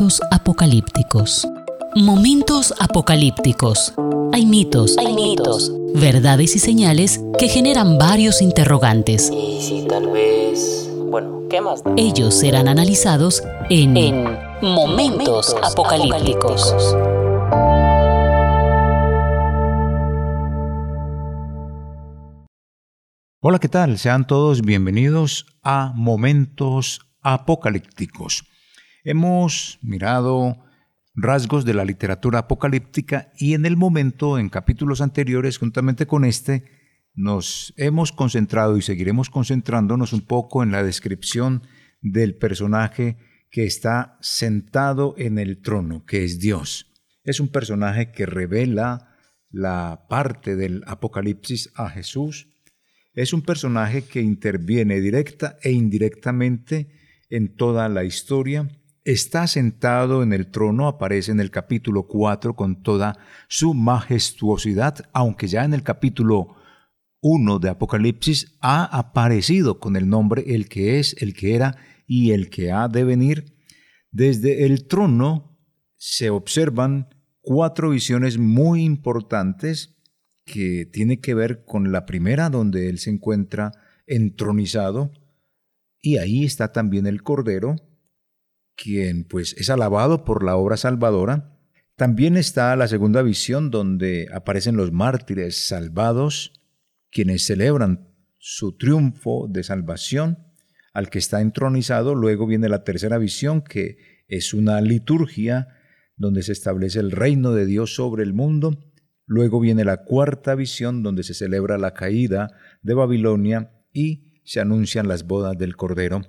Momentos apocalípticos. Momentos apocalípticos. Hay mitos, hay mitos, verdades y señales que generan varios interrogantes. Y si tal vez... Bueno, ¿qué más? Ellos serán analizados en, En Momentos Apocalípticos. Hola, ¿qué tal? Sean todos bienvenidos a Momentos Apocalípticos. Hemos mirado rasgos de la literatura apocalíptica y en el momento, en capítulos anteriores, juntamente con este, nos hemos concentrado y seguiremos concentrándonos un poco en la descripción del personaje que está sentado en el trono, que es Dios. Es un personaje que revela la parte del Apocalipsis a Jesús. Es un personaje que interviene directa e indirectamente en toda la historia. Está sentado en el trono, aparece en el capítulo 4 con toda su majestuosidad, aunque ya en el capítulo 1 de Apocalipsis ha aparecido con el nombre el que es, el que era y el que ha de venir. Desde el trono se observan cuatro visiones muy importantes que tiene que ver con la primera donde él se encuentra entronizado y ahí está también el Cordero, quien pues es alabado por la obra salvadora. También está la segunda visión donde aparecen los mártires salvados, quienes celebran su triunfo de salvación al que está entronizado. Luego viene la tercera visión que es una liturgia donde se establece el reino de Dios sobre el mundo. Luego viene la cuarta visión donde se celebra la caída de Babilonia y se anuncian las bodas del Cordero.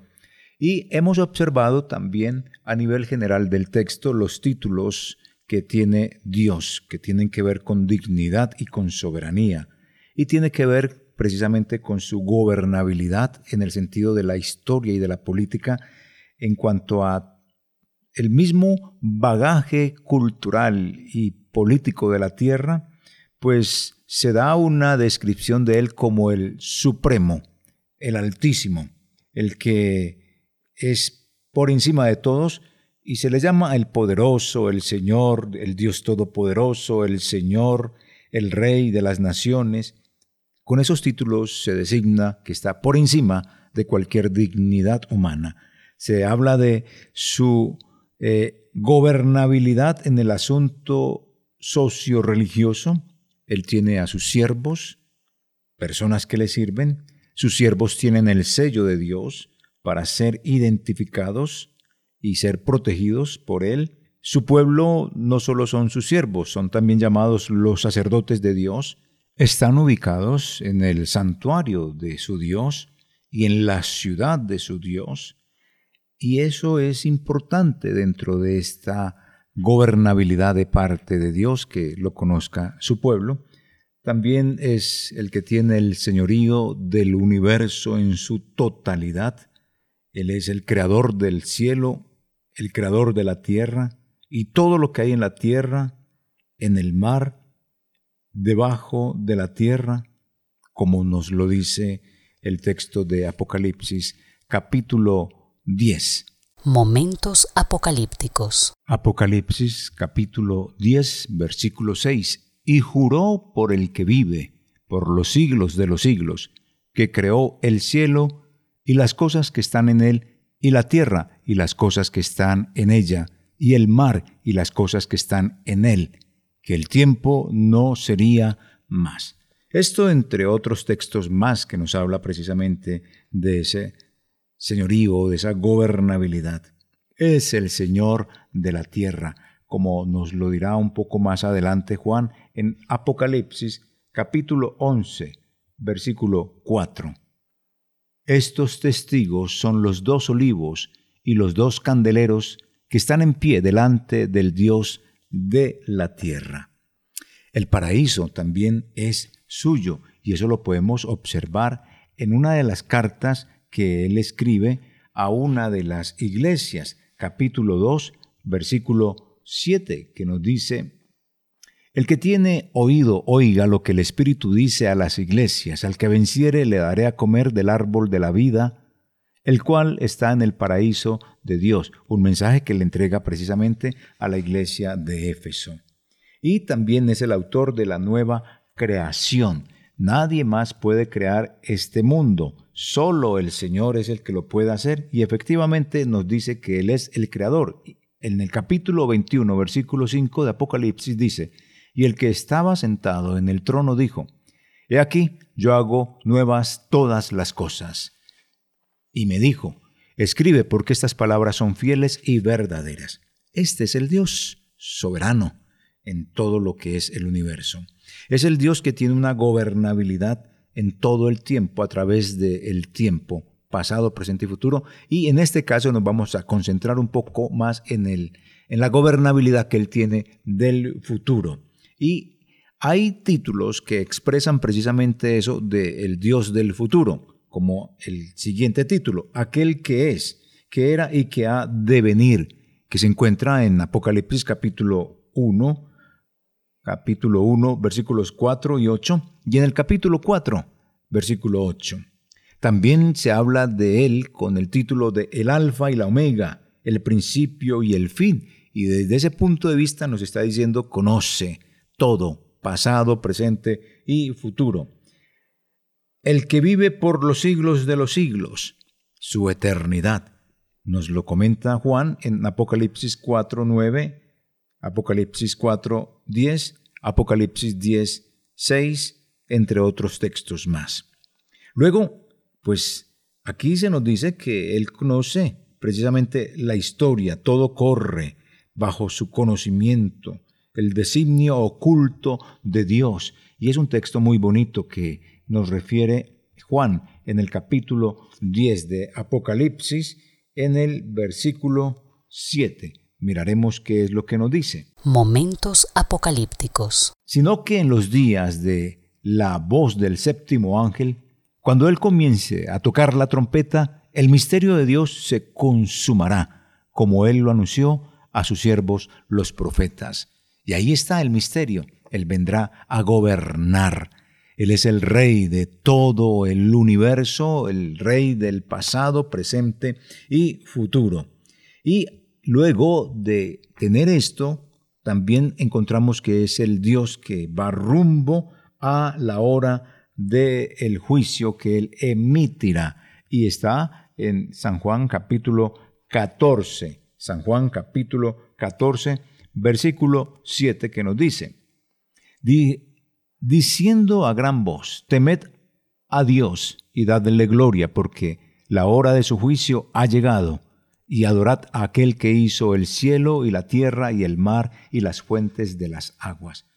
Y hemos observado también a nivel general del texto los títulos que tiene Dios, que tienen que ver con dignidad y con soberanía, y tiene que ver precisamente con su gobernabilidad en el sentido de la historia y de la política en cuanto a el mismo bagaje cultural y político de la tierra, pues se da una descripción de él como el supremo, el altísimo, el que es por encima de todos y se le llama el poderoso, el Señor, el Dios todopoderoso, el Señor, el Rey de las naciones. Con esos títulos se designa que está por encima de cualquier dignidad humana. Se habla de su eh, gobernabilidad en el asunto socio-religioso. Él tiene a sus siervos, personas que le sirven. Sus siervos tienen el sello de Dios para ser identificados y ser protegidos por Él. Su pueblo no solo son sus siervos, son también llamados los sacerdotes de Dios. Están ubicados en el santuario de su Dios y en la ciudad de su Dios. Y eso es importante dentro de esta gobernabilidad de parte de Dios, que lo conozca su pueblo. También es el que tiene el señorío del universo en su totalidad. Él es el creador del cielo, el creador de la tierra y todo lo que hay en la tierra, en el mar, debajo de la tierra, como nos lo dice el texto de Apocalipsis capítulo 10. Momentos apocalípticos. Apocalipsis capítulo 10 versículo 6. Y juró por el que vive, por los siglos de los siglos, que creó el cielo y las cosas que están en él, y la tierra y las cosas que están en ella, y el mar y las cosas que están en él, que el tiempo no sería más. Esto entre otros textos más que nos habla precisamente de ese señorío, de esa gobernabilidad. Es el Señor de la tierra, como nos lo dirá un poco más adelante Juan en Apocalipsis capítulo 11, versículo 4. Estos testigos son los dos olivos y los dos candeleros que están en pie delante del Dios de la tierra. El paraíso también es suyo y eso lo podemos observar en una de las cartas que él escribe a una de las iglesias, capítulo 2, versículo 7, que nos dice, El que tiene oído, oiga lo que el Espíritu dice a las iglesias, al que venciere le daré a comer del árbol de la vida, el cual está en el paraíso de Dios, un mensaje que le entrega precisamente a la iglesia de Éfeso. Y también es el autor de la nueva creación. Nadie más puede crear este mundo, solo el Señor es el que lo puede hacer y efectivamente nos dice que Él es el creador. En el capítulo 21, versículo 5 de Apocalipsis dice, y el que estaba sentado en el trono dijo, He aquí, yo hago nuevas todas las cosas. Y me dijo, escribe porque estas palabras son fieles y verdaderas. Este es el Dios soberano en todo lo que es el universo. Es el Dios que tiene una gobernabilidad en todo el tiempo, a través del tiempo, pasado, presente y futuro. Y en este caso nos vamos a concentrar un poco más en, el, en la gobernabilidad que Él tiene del futuro. Y hay títulos que expresan precisamente eso del Dios del futuro como el siguiente título, aquel que es, que era y que ha de venir, que se encuentra en Apocalipsis capítulo 1, capítulo 1, versículos 4 y 8, y en el capítulo 4, versículo 8. También se habla de él con el título de el alfa y la omega, el principio y el fin, y desde ese punto de vista nos está diciendo conoce todo, pasado, presente y futuro el que vive por los siglos de los siglos, su eternidad. Nos lo comenta Juan en Apocalipsis 4, 9, Apocalipsis 4, 10, Apocalipsis 10, 6, entre otros textos más. Luego, pues aquí se nos dice que Él conoce precisamente la historia, todo corre bajo su conocimiento, el designio oculto de Dios. Y es un texto muy bonito que nos refiere Juan en el capítulo 10 de Apocalipsis, en el versículo 7. Miraremos qué es lo que nos dice. Momentos apocalípticos. Sino que en los días de la voz del séptimo ángel, cuando él comience a tocar la trompeta, el misterio de Dios se consumará, como él lo anunció a sus siervos los profetas. Y ahí está el misterio. Él vendrá a gobernar él es el rey de todo el universo, el rey del pasado, presente y futuro. Y luego de tener esto, también encontramos que es el Dios que va rumbo a la hora del juicio que él emitirá. Y está en San Juan capítulo 14. San Juan capítulo 14, versículo 7 que nos dice, diciendo a gran voz, temed a Dios y dadle gloria, porque la hora de su juicio ha llegado, y adorad a aquel que hizo el cielo y la tierra y el mar y las fuentes de las aguas.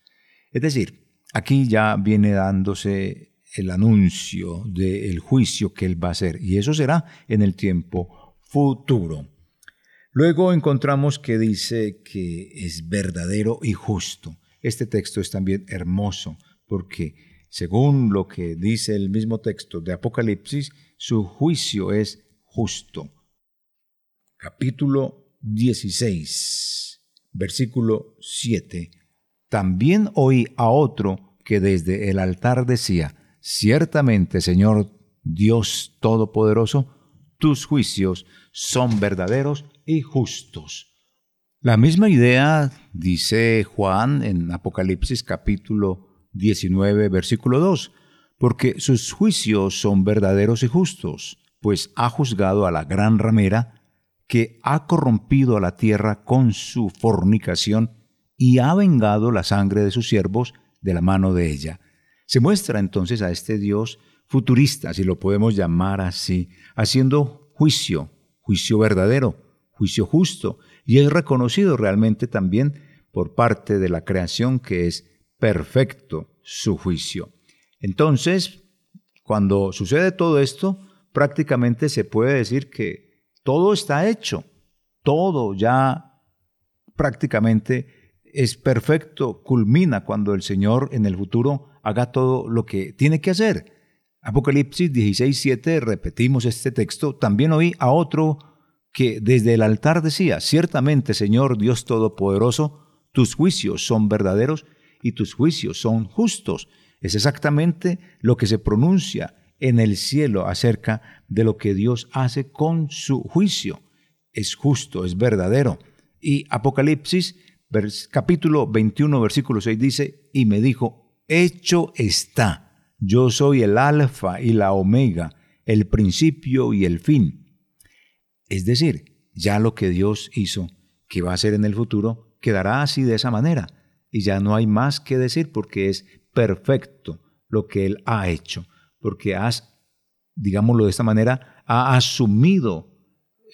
Es decir, aquí ya viene dándose el anuncio del juicio que él va a hacer, y eso será en el tiempo futuro. Luego encontramos que dice que es verdadero y justo. Este texto es también hermoso porque según lo que dice el mismo texto de Apocalipsis, su juicio es justo. Capítulo 16, versículo 7. También oí a otro que desde el altar decía, Ciertamente, Señor Dios Todopoderoso, tus juicios son verdaderos y justos. La misma idea dice Juan en Apocalipsis capítulo 19, versículo 2, porque sus juicios son verdaderos y justos, pues ha juzgado a la gran ramera que ha corrompido a la tierra con su fornicación y ha vengado la sangre de sus siervos de la mano de ella. Se muestra entonces a este Dios futurista, si lo podemos llamar así, haciendo juicio, juicio verdadero, juicio justo, y es reconocido realmente también por parte de la creación que es perfecto su juicio. Entonces, cuando sucede todo esto, prácticamente se puede decir que todo está hecho, todo ya prácticamente es perfecto, culmina cuando el Señor en el futuro haga todo lo que tiene que hacer. Apocalipsis 16:7, repetimos este texto, también oí a otro que desde el altar decía, ciertamente Señor Dios Todopoderoso, tus juicios son verdaderos y tus juicios son justos. Es exactamente lo que se pronuncia en el cielo acerca de lo que Dios hace con su juicio. Es justo, es verdadero. Y Apocalipsis capítulo 21, versículo 6 dice, y me dijo, hecho está, yo soy el alfa y la omega, el principio y el fin. Es decir, ya lo que Dios hizo, que va a ser en el futuro, quedará así de esa manera. Y ya no hay más que decir porque es perfecto lo que Él ha hecho, porque has, digámoslo de esta manera, ha asumido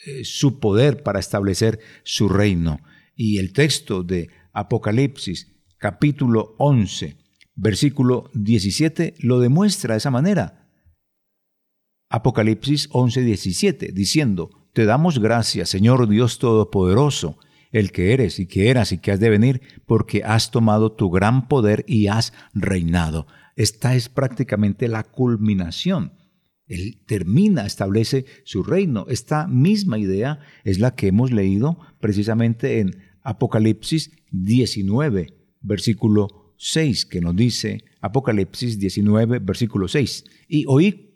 eh, su poder para establecer su reino. Y el texto de Apocalipsis capítulo 11, versículo 17, lo demuestra de esa manera. Apocalipsis 11, 17, diciendo, Te damos gracias, Señor Dios Todopoderoso, el que eres y que eras y que has de venir, porque has tomado tu gran poder y has reinado. Esta es prácticamente la culminación. Él termina, establece su reino. Esta misma idea es la que hemos leído precisamente en Apocalipsis 19, versículo 6, que nos dice Apocalipsis 19, versículo 6. Y oí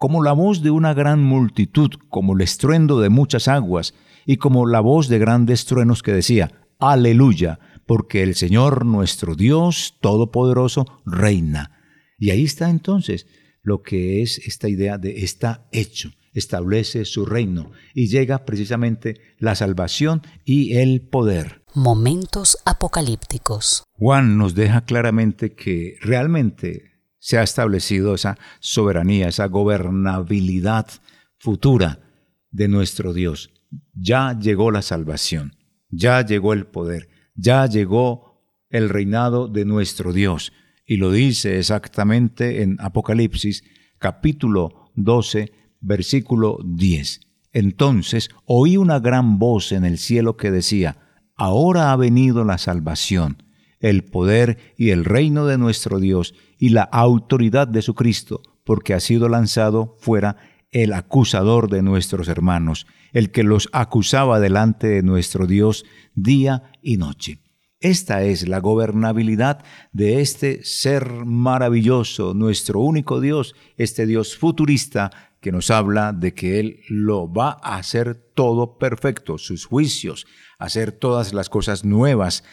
como la voz de una gran multitud, como el estruendo de muchas aguas, y como la voz de grandes truenos que decía, Aleluya, porque el Señor nuestro Dios Todopoderoso reina. Y ahí está entonces lo que es esta idea de está hecho, establece su reino y llega precisamente la salvación y el poder. Momentos apocalípticos. Juan nos deja claramente que realmente se ha establecido esa soberanía, esa gobernabilidad futura de nuestro Dios. Ya llegó la salvación, ya llegó el poder, ya llegó el reinado de nuestro Dios. Y lo dice exactamente en Apocalipsis capítulo 12, versículo 10. Entonces oí una gran voz en el cielo que decía, Ahora ha venido la salvación, el poder y el reino de nuestro Dios y la autoridad de su Cristo, porque ha sido lanzado fuera el acusador de nuestros hermanos, el que los acusaba delante de nuestro Dios día y noche. Esta es la gobernabilidad de este ser maravilloso, nuestro único Dios, este Dios futurista que nos habla de que Él lo va a hacer todo perfecto, sus juicios, hacer todas las cosas nuevas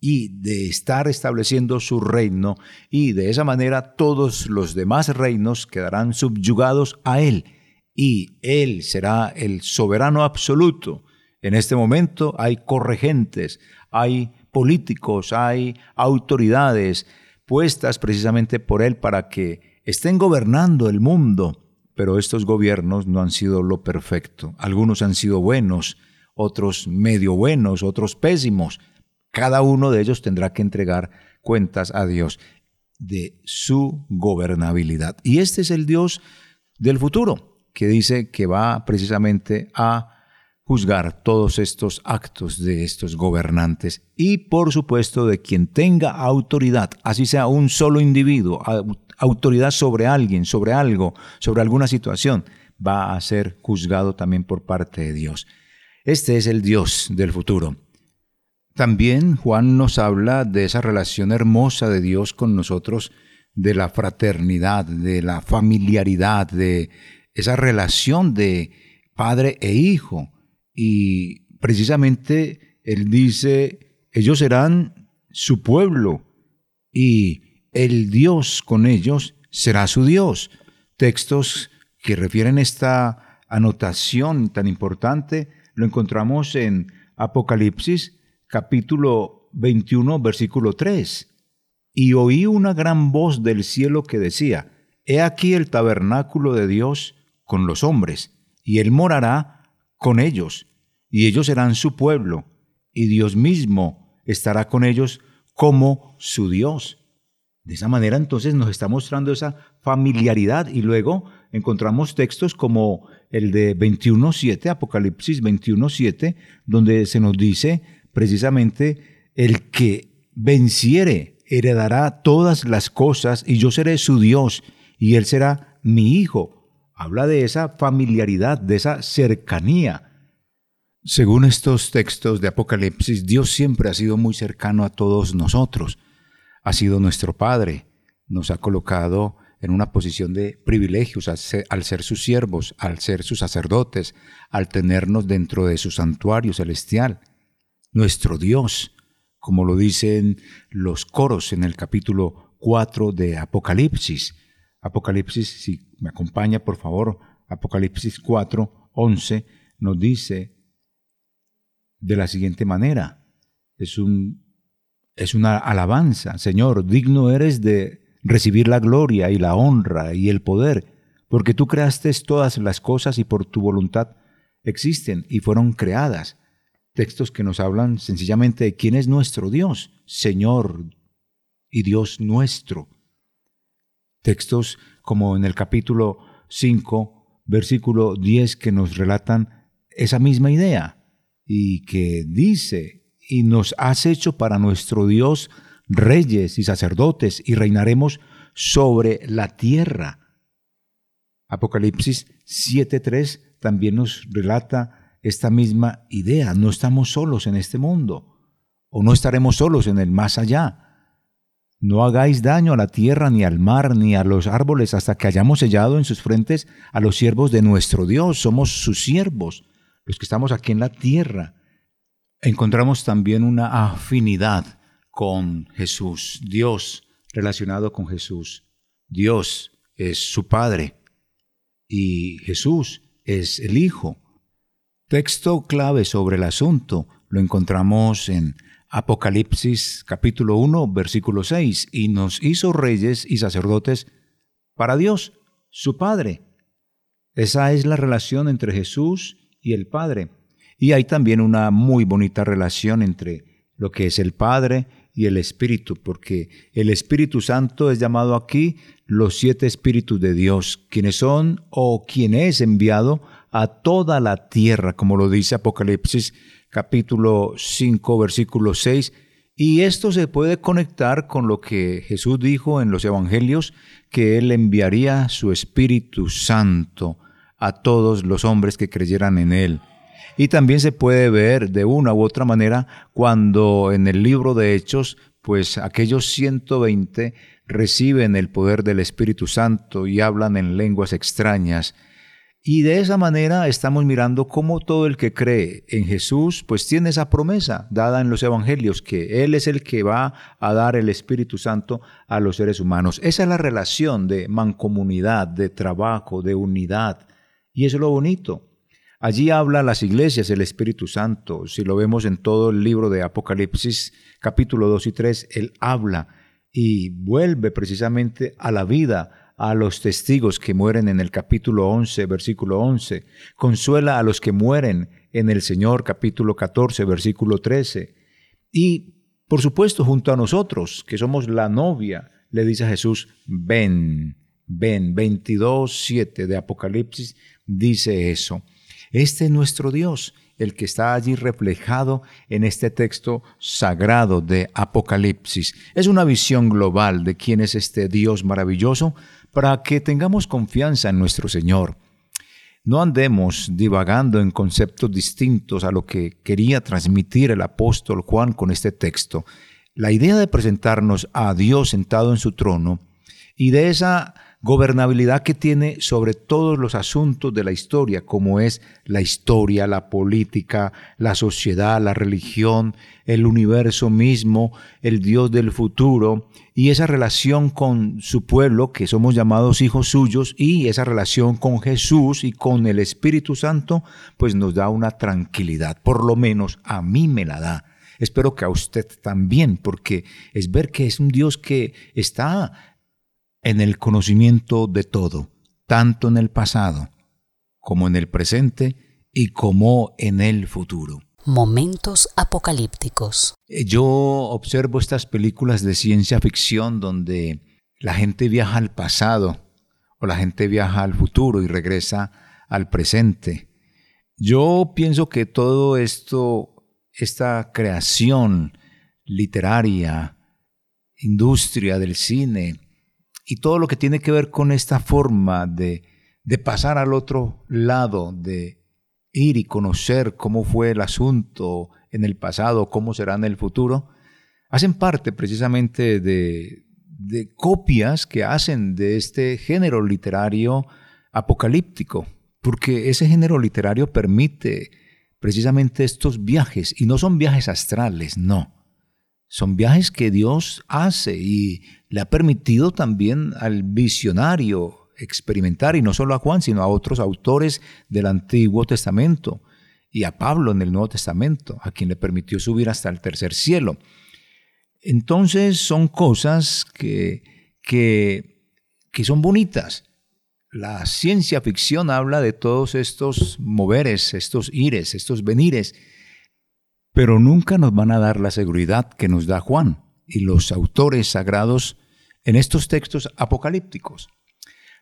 y de estar estableciendo su reino y de esa manera todos los demás reinos quedarán subyugados a Él y Él será el soberano absoluto. En este momento hay corregentes, hay políticos, hay autoridades puestas precisamente por Él para que estén gobernando el mundo, pero estos gobiernos no han sido lo perfecto. Algunos han sido buenos, otros medio buenos, otros pésimos. Cada uno de ellos tendrá que entregar cuentas a Dios de su gobernabilidad. Y este es el Dios del futuro, que dice que va precisamente a juzgar todos estos actos de estos gobernantes y por supuesto de quien tenga autoridad, así sea un solo individuo, autoridad sobre alguien, sobre algo, sobre alguna situación, va a ser juzgado también por parte de Dios. Este es el Dios del futuro. También Juan nos habla de esa relación hermosa de Dios con nosotros, de la fraternidad, de la familiaridad, de esa relación de padre e hijo y precisamente él dice, ellos serán su pueblo y el Dios con ellos será su Dios. Textos que refieren esta anotación tan importante lo encontramos en Apocalipsis capítulo 21 versículo 3. Y oí una gran voz del cielo que decía, He aquí el tabernáculo de Dios con los hombres, y él morará con ellos, y ellos serán su pueblo, y Dios mismo estará con ellos como su Dios. De esa manera entonces nos está mostrando esa familiaridad y luego encontramos textos como el de 21.7, Apocalipsis 21.7, donde se nos dice precisamente el que venciere heredará todas las cosas y yo seré su Dios y él será mi hijo habla de esa familiaridad, de esa cercanía. Según estos textos de Apocalipsis, Dios siempre ha sido muy cercano a todos nosotros. Ha sido nuestro Padre, nos ha colocado en una posición de privilegios al ser, al ser, sus siervos, al ser sus sacerdotes, al tenernos dentro de su santuario celestial. Nuestro Dios, como lo dicen los coros en el capítulo 4 de Apocalipsis. Apocalipsis, si me acompaña por favor, Apocalipsis 4, 11, nos dice de la siguiente manera. Es, un, es una alabanza. Señor, digno eres de recibir la gloria y la honra y el poder, porque tú creaste todas las cosas y por tu voluntad existen y fueron creadas. Textos que nos hablan sencillamente de quién es nuestro Dios, Señor y Dios nuestro. Textos como en el capítulo 5, versículo 10, que nos relatan esa misma idea y que dice, y nos has hecho para nuestro Dios reyes y sacerdotes y reinaremos sobre la tierra. Apocalipsis 7.3 también nos relata esta misma idea. No estamos solos en este mundo o no estaremos solos en el más allá. No hagáis daño a la tierra, ni al mar, ni a los árboles, hasta que hayamos sellado en sus frentes a los siervos de nuestro Dios. Somos sus siervos, los que estamos aquí en la tierra. Encontramos también una afinidad con Jesús, Dios relacionado con Jesús. Dios es su Padre y Jesús es el Hijo. Texto clave sobre el asunto lo encontramos en Apocalipsis capítulo 1, versículo 6, y nos hizo reyes y sacerdotes para Dios, su Padre. Esa es la relación entre Jesús y el Padre. Y hay también una muy bonita relación entre lo que es el Padre y el Espíritu, porque el Espíritu Santo es llamado aquí los siete Espíritus de Dios, quienes son o quien es enviado a toda la tierra, como lo dice Apocalipsis capítulo 5, versículo 6. Y esto se puede conectar con lo que Jesús dijo en los Evangelios, que Él enviaría su Espíritu Santo a todos los hombres que creyeran en Él. Y también se puede ver de una u otra manera cuando en el libro de Hechos, pues aquellos 120 reciben el poder del Espíritu Santo y hablan en lenguas extrañas. Y de esa manera estamos mirando cómo todo el que cree en Jesús, pues tiene esa promesa dada en los evangelios, que Él es el que va a dar el Espíritu Santo a los seres humanos. Esa es la relación de mancomunidad, de trabajo, de unidad. Y eso es lo bonito. Allí habla las iglesias el Espíritu Santo. Si lo vemos en todo el libro de Apocalipsis, capítulo 2 y 3, Él habla y vuelve precisamente a la vida a los testigos que mueren en el capítulo 11, versículo 11. Consuela a los que mueren en el Señor, capítulo 14, versículo 13. Y, por supuesto, junto a nosotros, que somos la novia, le dice a Jesús, ven, ven. 22, 7 de Apocalipsis dice eso. Este es nuestro Dios, el que está allí reflejado en este texto sagrado de Apocalipsis. Es una visión global de quién es este Dios maravilloso para que tengamos confianza en nuestro Señor. No andemos divagando en conceptos distintos a lo que quería transmitir el apóstol Juan con este texto. La idea de presentarnos a Dios sentado en su trono y de esa gobernabilidad que tiene sobre todos los asuntos de la historia, como es la historia, la política, la sociedad, la religión, el universo mismo, el Dios del futuro, y esa relación con su pueblo, que somos llamados hijos suyos, y esa relación con Jesús y con el Espíritu Santo, pues nos da una tranquilidad, por lo menos a mí me la da. Espero que a usted también, porque es ver que es un Dios que está en el conocimiento de todo, tanto en el pasado como en el presente y como en el futuro. Momentos apocalípticos. Eh, yo observo estas películas de ciencia ficción donde la gente viaja al pasado o la gente viaja al futuro y regresa al presente. Yo pienso que todo esto, esta creación literaria, industria del cine, y todo lo que tiene que ver con esta forma de, de pasar al otro lado, de ir y conocer cómo fue el asunto en el pasado, cómo será en el futuro, hacen parte precisamente de, de copias que hacen de este género literario apocalíptico, porque ese género literario permite precisamente estos viajes, y no son viajes astrales, no. Son viajes que Dios hace y le ha permitido también al visionario experimentar, y no solo a Juan, sino a otros autores del Antiguo Testamento y a Pablo en el Nuevo Testamento, a quien le permitió subir hasta el tercer cielo. Entonces son cosas que, que, que son bonitas. La ciencia ficción habla de todos estos moveres, estos ires, estos venires, pero nunca nos van a dar la seguridad que nos da Juan y los autores sagrados en estos textos apocalípticos.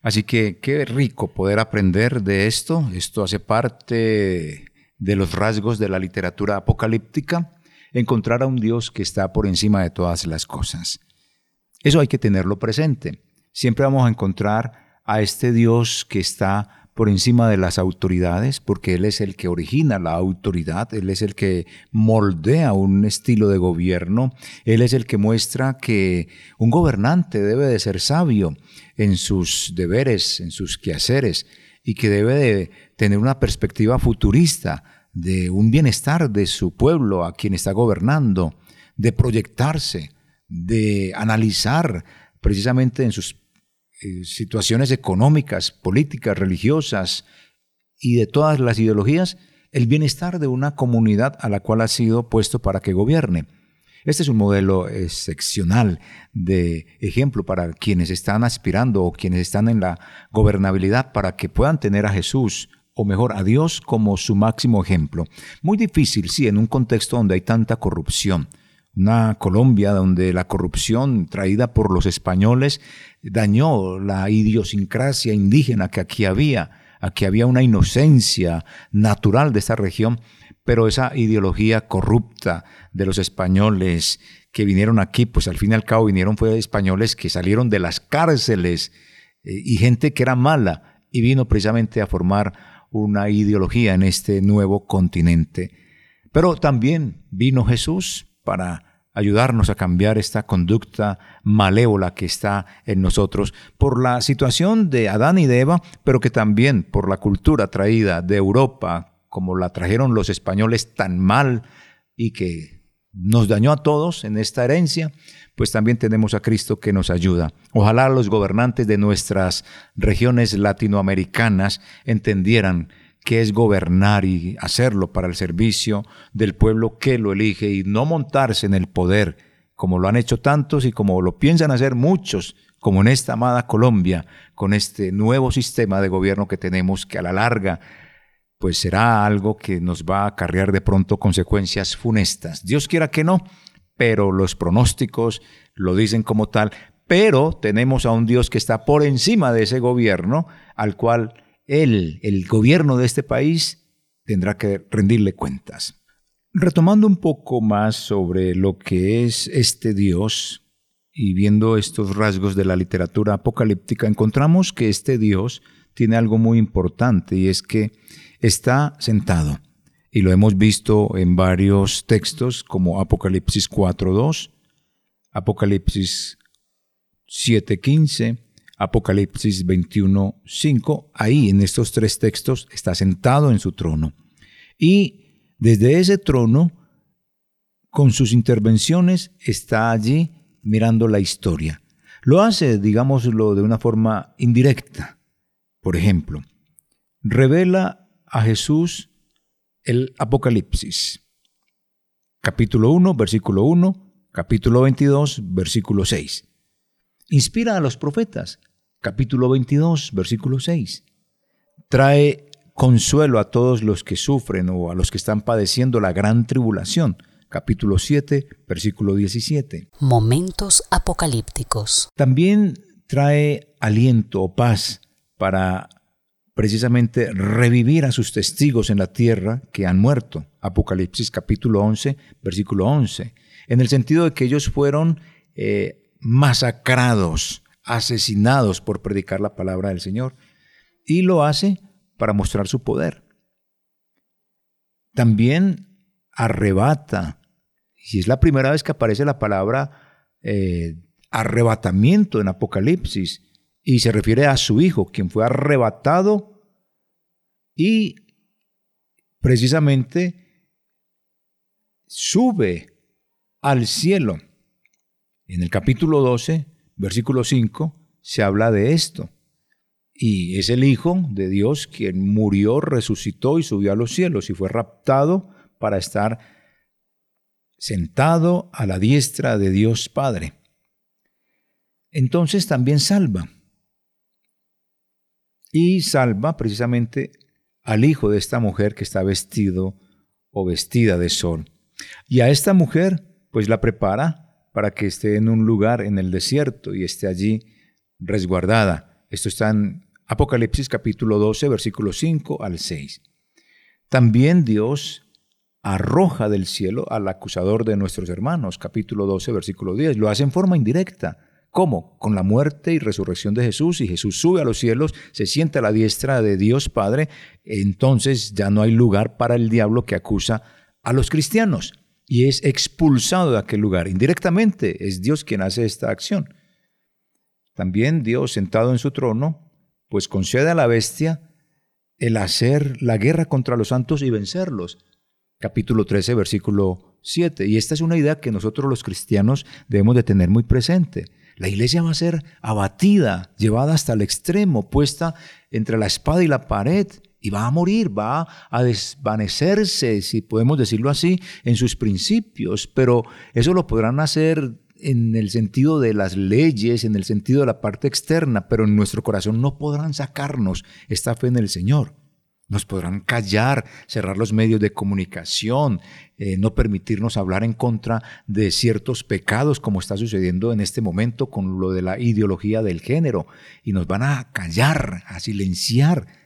Así que qué rico poder aprender de esto. Esto hace parte de los rasgos de la literatura apocalíptica, encontrar a un Dios que está por encima de todas las cosas. Eso hay que tenerlo presente. Siempre vamos a encontrar a este Dios que está por encima de las autoridades, porque Él es el que origina la autoridad, Él es el que moldea un estilo de gobierno, Él es el que muestra que un gobernante debe de ser sabio en sus deberes, en sus quehaceres, y que debe de tener una perspectiva futurista de un bienestar de su pueblo a quien está gobernando, de proyectarse, de analizar precisamente en sus eh, situaciones económicas, políticas, religiosas y de todas las ideologías, el bienestar de una comunidad a la cual ha sido puesto para que gobierne. Este es un modelo excepcional de ejemplo para quienes están aspirando o quienes están en la gobernabilidad para que puedan tener a Jesús o mejor a Dios como su máximo ejemplo. Muy difícil, sí, en un contexto donde hay tanta corrupción una Colombia donde la corrupción traída por los españoles dañó la idiosincrasia indígena que aquí había. Aquí había una inocencia natural de esta región, pero esa ideología corrupta de los españoles que vinieron aquí, pues al fin y al cabo vinieron fue españoles que salieron de las cárceles eh, y gente que era mala y vino precisamente a formar una ideología en este nuevo continente. Pero también vino Jesús para ayudarnos a cambiar esta conducta malévola que está en nosotros por la situación de Adán y de Eva, pero que también por la cultura traída de Europa, como la trajeron los españoles tan mal y que nos dañó a todos en esta herencia, pues también tenemos a Cristo que nos ayuda. Ojalá los gobernantes de nuestras regiones latinoamericanas entendieran que es gobernar y hacerlo para el servicio del pueblo que lo elige y no montarse en el poder, como lo han hecho tantos y como lo piensan hacer muchos, como en esta amada Colombia, con este nuevo sistema de gobierno que tenemos, que a la larga pues será algo que nos va a acarrear de pronto consecuencias funestas. Dios quiera que no, pero los pronósticos lo dicen como tal, pero tenemos a un Dios que está por encima de ese gobierno, al cual él, el gobierno de este país, tendrá que rendirle cuentas. Retomando un poco más sobre lo que es este Dios y viendo estos rasgos de la literatura apocalíptica, encontramos que este Dios tiene algo muy importante y es que está sentado. Y lo hemos visto en varios textos como Apocalipsis 4.2, Apocalipsis 7.15, Apocalipsis 21.5, ahí en estos tres textos está sentado en su trono. Y desde ese trono, con sus intervenciones, está allí mirando la historia. Lo hace, digámoslo, de una forma indirecta. Por ejemplo, revela a Jesús el Apocalipsis. Capítulo 1, versículo 1, capítulo 22, versículo 6 inspira a los profetas. Capítulo 22, versículo 6. Trae consuelo a todos los que sufren o a los que están padeciendo la gran tribulación. Capítulo 7, versículo 17. Momentos apocalípticos. También trae aliento o paz para precisamente revivir a sus testigos en la tierra que han muerto. Apocalipsis capítulo 11, versículo 11. En el sentido de que ellos fueron eh, masacrados, asesinados por predicar la palabra del Señor. Y lo hace para mostrar su poder. También arrebata, y es la primera vez que aparece la palabra eh, arrebatamiento en Apocalipsis y se refiere a su hijo, quien fue arrebatado y precisamente sube al cielo. En el capítulo 12, versículo 5, se habla de esto. Y es el Hijo de Dios quien murió, resucitó y subió a los cielos y fue raptado para estar sentado a la diestra de Dios Padre. Entonces también salva. Y salva precisamente al hijo de esta mujer que está vestido o vestida de sol. Y a esta mujer pues la prepara para que esté en un lugar en el desierto y esté allí resguardada. Esto está en Apocalipsis capítulo 12, versículo 5 al 6. También Dios arroja del cielo al acusador de nuestros hermanos, capítulo 12, versículo 10. Lo hace en forma indirecta. ¿Cómo? Con la muerte y resurrección de Jesús y Jesús sube a los cielos, se sienta a la diestra de Dios Padre, entonces ya no hay lugar para el diablo que acusa a los cristianos y es expulsado de aquel lugar. Indirectamente es Dios quien hace esta acción. También Dios sentado en su trono, pues concede a la bestia el hacer la guerra contra los santos y vencerlos capítulo 13, versículo 7. Y esta es una idea que nosotros los cristianos debemos de tener muy presente. La iglesia va a ser abatida, llevada hasta el extremo, puesta entre la espada y la pared, y va a morir, va a desvanecerse, si podemos decirlo así, en sus principios, pero eso lo podrán hacer en el sentido de las leyes, en el sentido de la parte externa, pero en nuestro corazón no podrán sacarnos esta fe en el Señor. Nos podrán callar, cerrar los medios de comunicación, eh, no permitirnos hablar en contra de ciertos pecados como está sucediendo en este momento con lo de la ideología del género. Y nos van a callar, a silenciar.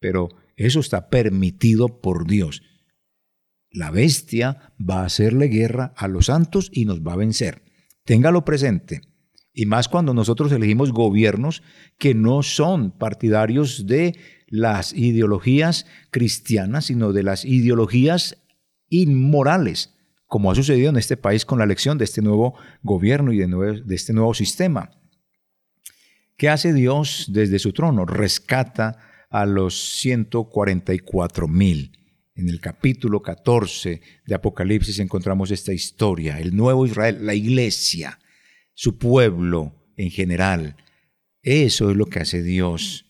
Pero eso está permitido por Dios. La bestia va a hacerle guerra a los santos y nos va a vencer. Téngalo presente. Y más cuando nosotros elegimos gobiernos que no son partidarios de las ideologías cristianas, sino de las ideologías inmorales, como ha sucedido en este país con la elección de este nuevo gobierno y de, este nuevo sistema. ¿Qué hace Dios desde su trono? Rescata a los 144 mil. En el capítulo 14 de Apocalipsis encontramos esta historia, el nuevo Israel, la iglesia, su pueblo en general. Eso es lo que hace Dios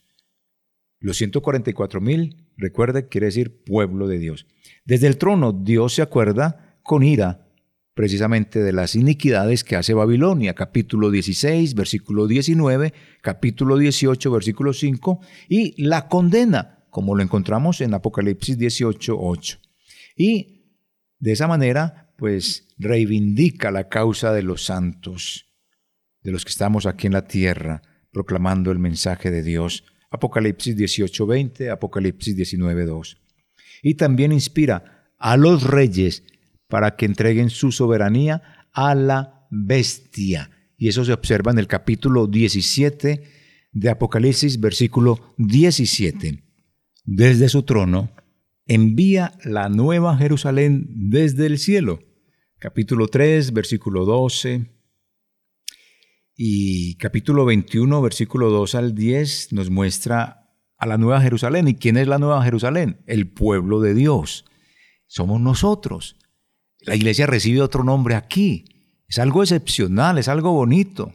los 144 mil, recuerde, quiere decir pueblo de Dios. Desde el trono Dios se acuerda con ira precisamente de las iniquidades que hace Babilonia, capítulo 16, versículo 19, capítulo 18, versículo 5, y la condena, como lo encontramos en Apocalipsis 18, 8. Y de esa manera, pues reivindica la causa de los santos, de los que estamos aquí en la tierra, proclamando el mensaje de Dios Apocalipsis 18:20, Apocalipsis 19:2. Y también inspira a los reyes para que entreguen su soberanía a la bestia. Y eso se observa en el capítulo 17 de Apocalipsis, versículo 17. Desde su trono envía la nueva Jerusalén desde el cielo. Capítulo 3, versículo 12 y capítulo 21, versículo 2 al 10 nos muestra a la Nueva Jerusalén. ¿Y quién es la Nueva Jerusalén? El pueblo de Dios. Somos nosotros. La iglesia recibe otro nombre aquí. Es algo excepcional, es algo bonito.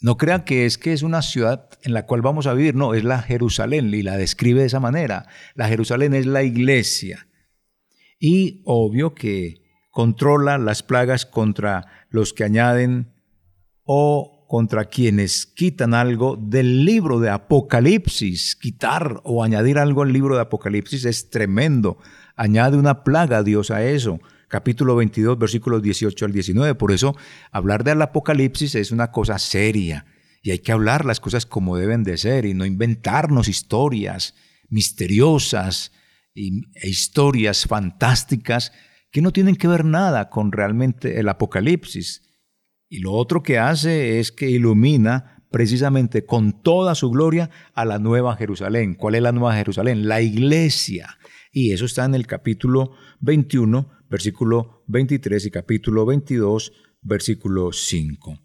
No crean que es que es una ciudad en la cual vamos a vivir, no, es la Jerusalén y la describe de esa manera. La Jerusalén es la iglesia. Y obvio que controla las plagas contra los que añaden o contra quienes quitan algo del libro de Apocalipsis. Quitar o añadir algo al libro de Apocalipsis es tremendo. Añade una plaga Dios a eso. Capítulo 22, versículos 18 al 19. Por eso hablar del Apocalipsis es una cosa seria y hay que hablar las cosas como deben de ser y no inventarnos historias misteriosas e historias fantásticas que no tienen que ver nada con realmente el Apocalipsis. Y lo otro que hace es que ilumina precisamente con toda su gloria a la Nueva Jerusalén. ¿Cuál es la Nueva Jerusalén? La iglesia. Y eso está en el capítulo 21, versículo 23 y capítulo 22, versículo 5.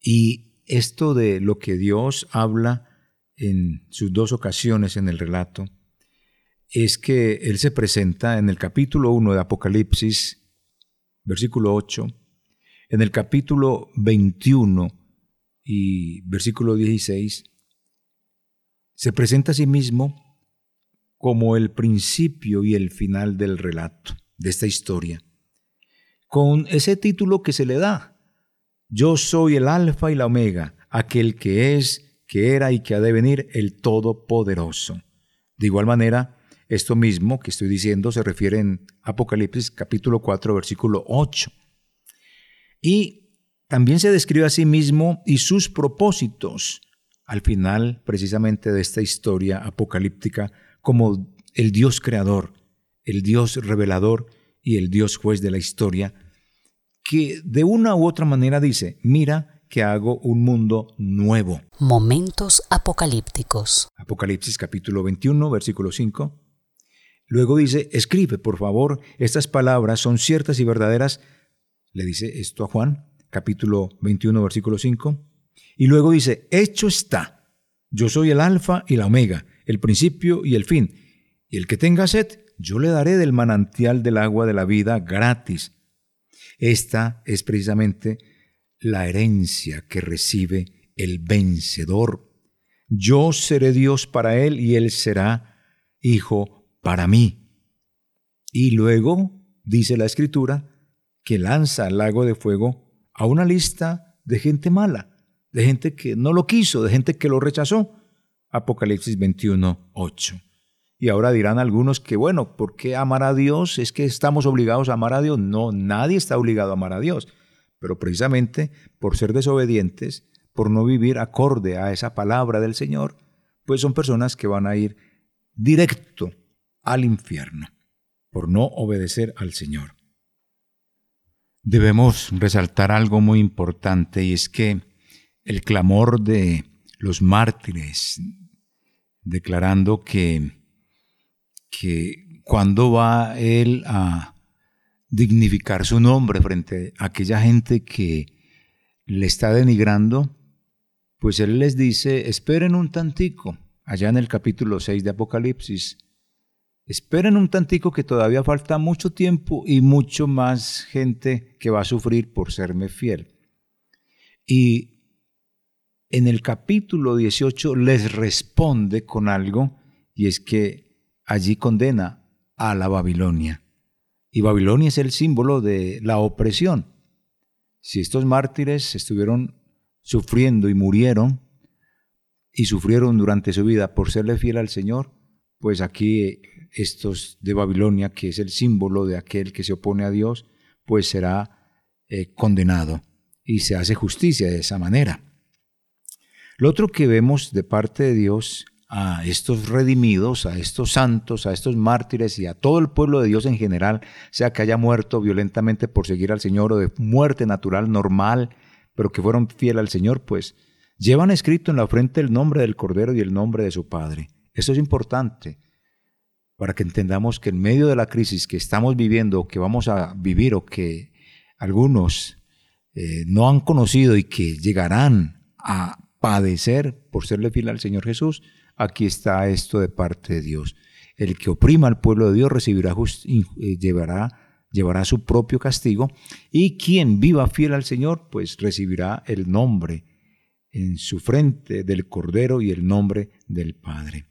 Y esto de lo que Dios habla en sus dos ocasiones en el relato, es que Él se presenta en el capítulo 1 de Apocalipsis, versículo 8, en el capítulo 21 y versículo 16, se presenta a sí mismo como el principio y el final del relato, de esta historia, con ese título que se le da, Yo soy el Alfa y la Omega, aquel que es, que era y que ha de venir, el Todopoderoso. De igual manera, esto mismo que estoy diciendo se refiere en Apocalipsis capítulo 4, versículo 8. Y también se describe a sí mismo y sus propósitos al final precisamente de esta historia apocalíptica como el Dios creador, el Dios revelador y el Dios juez de la historia, que de una u otra manera dice, mira que hago un mundo nuevo. Momentos apocalípticos. Apocalipsis capítulo 21, versículo 5. Luego dice, escribe, por favor, estas palabras son ciertas y verdaderas. Le dice esto a Juan, capítulo 21, versículo 5. Y luego dice, hecho está, yo soy el alfa y la omega, el principio y el fin. Y el que tenga sed, yo le daré del manantial del agua de la vida gratis. Esta es precisamente la herencia que recibe el vencedor. Yo seré Dios para él y él será hijo para mí. Y luego dice la escritura que lanza al lago de fuego a una lista de gente mala, de gente que no lo quiso, de gente que lo rechazó. Apocalipsis 21, 8. Y ahora dirán algunos que, bueno, ¿por qué amar a Dios? ¿Es que estamos obligados a amar a Dios? No, nadie está obligado a amar a Dios. Pero precisamente por ser desobedientes, por no vivir acorde a esa palabra del Señor, pues son personas que van a ir directo al infierno por no obedecer al Señor. Debemos resaltar algo muy importante y es que el clamor de los mártires, declarando que, que cuando va él a dignificar su nombre frente a aquella gente que le está denigrando, pues él les dice, esperen un tantico, allá en el capítulo 6 de Apocalipsis, esperen un tantico que todavía falta mucho tiempo y mucho más gente que va a sufrir por serme fiel. Y en el capítulo 18 les responde con algo y es que allí condena a la Babilonia. Y Babilonia es el símbolo de la opresión. Si estos mártires estuvieron sufriendo y murieron y sufrieron durante su vida por serle fiel al Señor, pues aquí estos de Babilonia, que es el símbolo de aquel que se opone a Dios, pues será eh, condenado y se hace justicia de esa manera. Lo otro que vemos de parte de Dios a estos redimidos, a estos santos, a estos mártires y a todo el pueblo de Dios en general, sea que haya muerto violentamente por seguir al Señor o de muerte natural normal, pero que fueron fieles al Señor, pues llevan escrito en la frente el nombre del Cordero y el nombre de su Padre. Eso es importante para que entendamos que en medio de la crisis que estamos viviendo, que vamos a vivir o que algunos eh, no han conocido y que llegarán a padecer por serle fiel al Señor Jesús, aquí está esto de parte de Dios. El que oprima al pueblo de Dios recibirá eh, llevará, llevará su propio castigo y quien viva fiel al Señor, pues recibirá el nombre en su frente del Cordero y el nombre del Padre.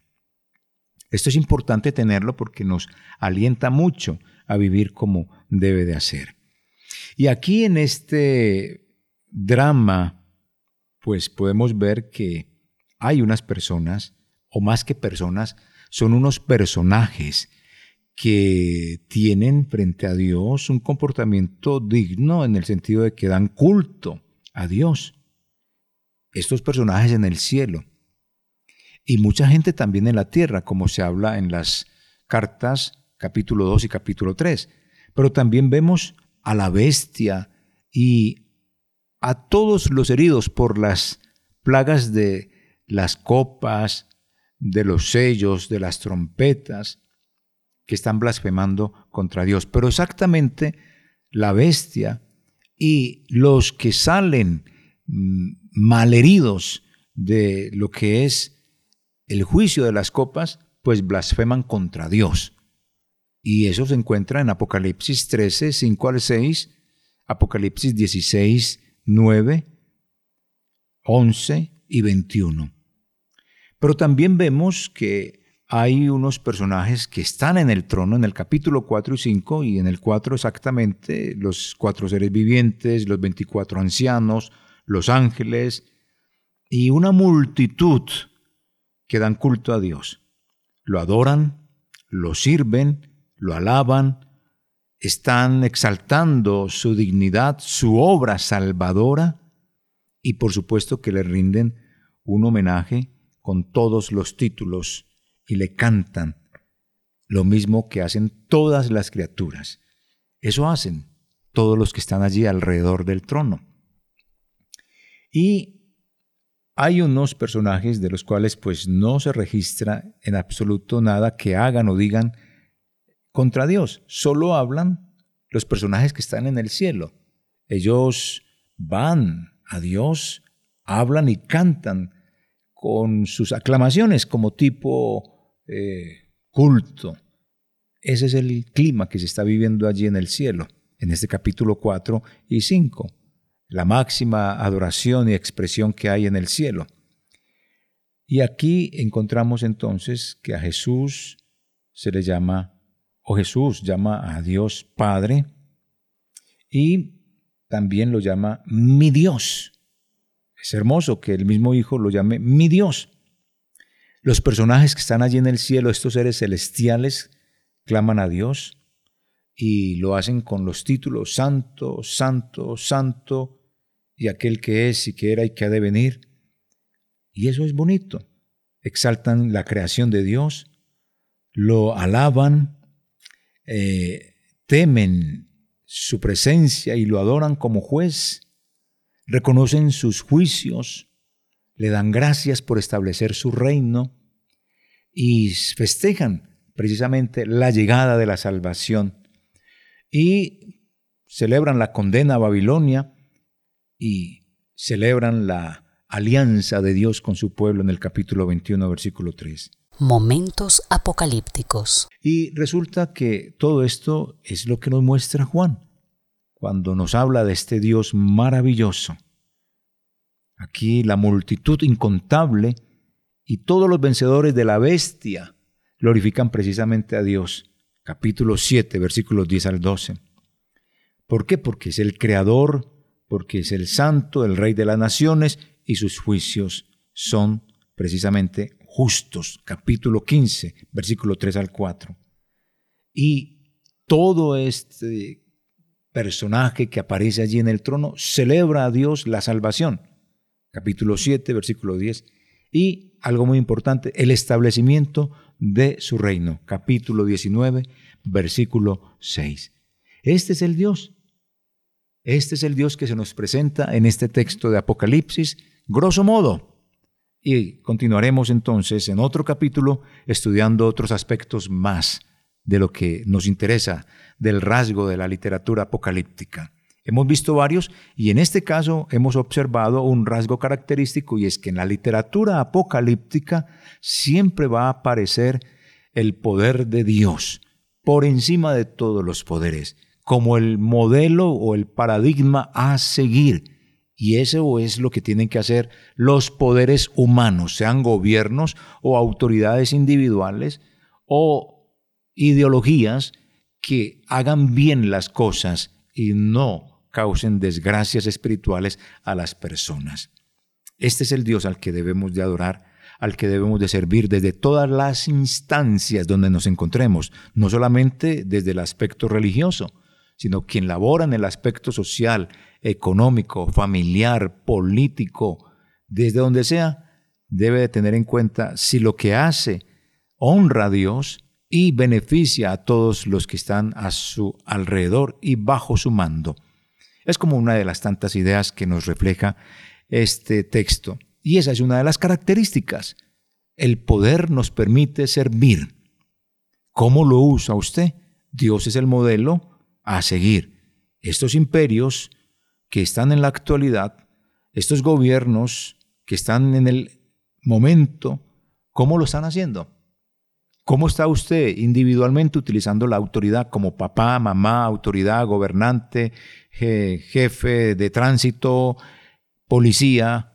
Esto es importante tenerlo porque nos alienta mucho a vivir como debe de hacer. Y aquí en este drama pues podemos ver que hay unas personas, o más que personas, son unos personajes que tienen frente a Dios un comportamiento digno en el sentido de que dan culto a Dios. Estos personajes en el cielo. Y mucha gente también en la tierra, como se habla en las cartas capítulo 2 y capítulo 3. Pero también vemos a la bestia y a todos los heridos por las plagas de las copas, de los sellos, de las trompetas, que están blasfemando contra Dios. Pero exactamente la bestia y los que salen mm, malheridos de lo que es el juicio de las copas, pues blasfeman contra Dios. Y eso se encuentra en Apocalipsis 13, 5 al 6, Apocalipsis 16, 9, 11 y 21. Pero también vemos que hay unos personajes que están en el trono en el capítulo 4 y 5 y en el 4 exactamente los cuatro seres vivientes, los 24 ancianos, los ángeles y una multitud que dan culto a Dios. Lo adoran, lo sirven, lo alaban, están exaltando su dignidad, su obra salvadora y por supuesto que le rinden un homenaje con todos los títulos y le cantan lo mismo que hacen todas las criaturas. Eso hacen todos los que están allí alrededor del trono. Y hay unos personajes de los cuales pues no se registra en absoluto nada que hagan o digan contra Dios. Solo hablan los personajes que están en el cielo. Ellos van a Dios, hablan y cantan con sus aclamaciones como tipo eh, culto. Ese es el clima que se está viviendo allí en el cielo, en este capítulo 4 y 5, la máxima adoración y expresión que hay en el cielo. Y aquí encontramos entonces que a Jesús se le llama o Jesús llama a Dios Padre y también lo llama mi Dios. Es hermoso que el mismo Hijo lo llame mi Dios. Los personajes que están allí en el cielo, estos seres celestiales, claman a Dios y lo hacen con los títulos Santo, Santo, Santo y aquel que es y que era y que ha de venir. Y eso es bonito. Exaltan la creación de Dios, lo alaban, eh, temen su presencia y lo adoran como juez, reconocen sus juicios, le dan gracias por establecer su reino y festejan precisamente la llegada de la salvación y celebran la condena a Babilonia y celebran la alianza de Dios con su pueblo en el capítulo 21, versículo 3. Momentos apocalípticos. Y resulta que todo esto es lo que nos muestra Juan cuando nos habla de este Dios maravilloso. Aquí la multitud incontable y todos los vencedores de la bestia glorifican precisamente a Dios. Capítulo 7, versículos 10 al 12. ¿Por qué? Porque es el creador, porque es el santo, el rey de las naciones y sus juicios son precisamente justos, capítulo 15, versículo 3 al 4. Y todo este personaje que aparece allí en el trono celebra a Dios la salvación, capítulo 7, versículo 10. Y algo muy importante, el establecimiento de su reino, capítulo 19, versículo 6. Este es el Dios. Este es el Dios que se nos presenta en este texto de Apocalipsis, grosso modo, y continuaremos entonces en otro capítulo estudiando otros aspectos más de lo que nos interesa del rasgo de la literatura apocalíptica. Hemos visto varios y en este caso hemos observado un rasgo característico y es que en la literatura apocalíptica siempre va a aparecer el poder de Dios por encima de todos los poderes, como el modelo o el paradigma a seguir y eso es lo que tienen que hacer los poderes humanos, sean gobiernos o autoridades individuales o ideologías que hagan bien las cosas y no causen desgracias espirituales a las personas. Este es el Dios al que debemos de adorar, al que debemos de servir desde todas las instancias donde nos encontremos, no solamente desde el aspecto religioso, sino quien labora en el aspecto social, económico, familiar, político, desde donde sea, debe de tener en cuenta si lo que hace honra a Dios y beneficia a todos los que están a su alrededor y bajo su mando. Es como una de las tantas ideas que nos refleja este texto. Y esa es una de las características. El poder nos permite servir. ¿Cómo lo usa usted? Dios es el modelo a seguir. Estos imperios que están en la actualidad estos gobiernos que están en el momento, ¿cómo lo están haciendo? ¿Cómo está usted individualmente utilizando la autoridad como papá, mamá, autoridad, gobernante, jefe de tránsito, policía,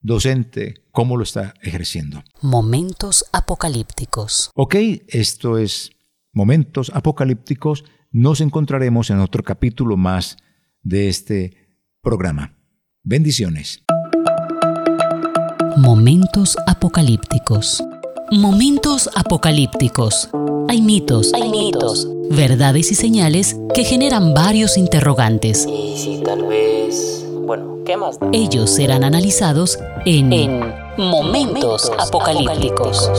docente? ¿Cómo lo está ejerciendo? Momentos apocalípticos. Ok, esto es Momentos apocalípticos. Nos encontraremos en otro capítulo más de este programa. Bendiciones. Momentos apocalípticos. Momentos apocalípticos. Hay mitos, Hay mitos. verdades y señales que generan varios interrogantes. Y si tal vez... Bueno, ¿qué más da? Ellos serán analizados en, En Momentos apocalípticos.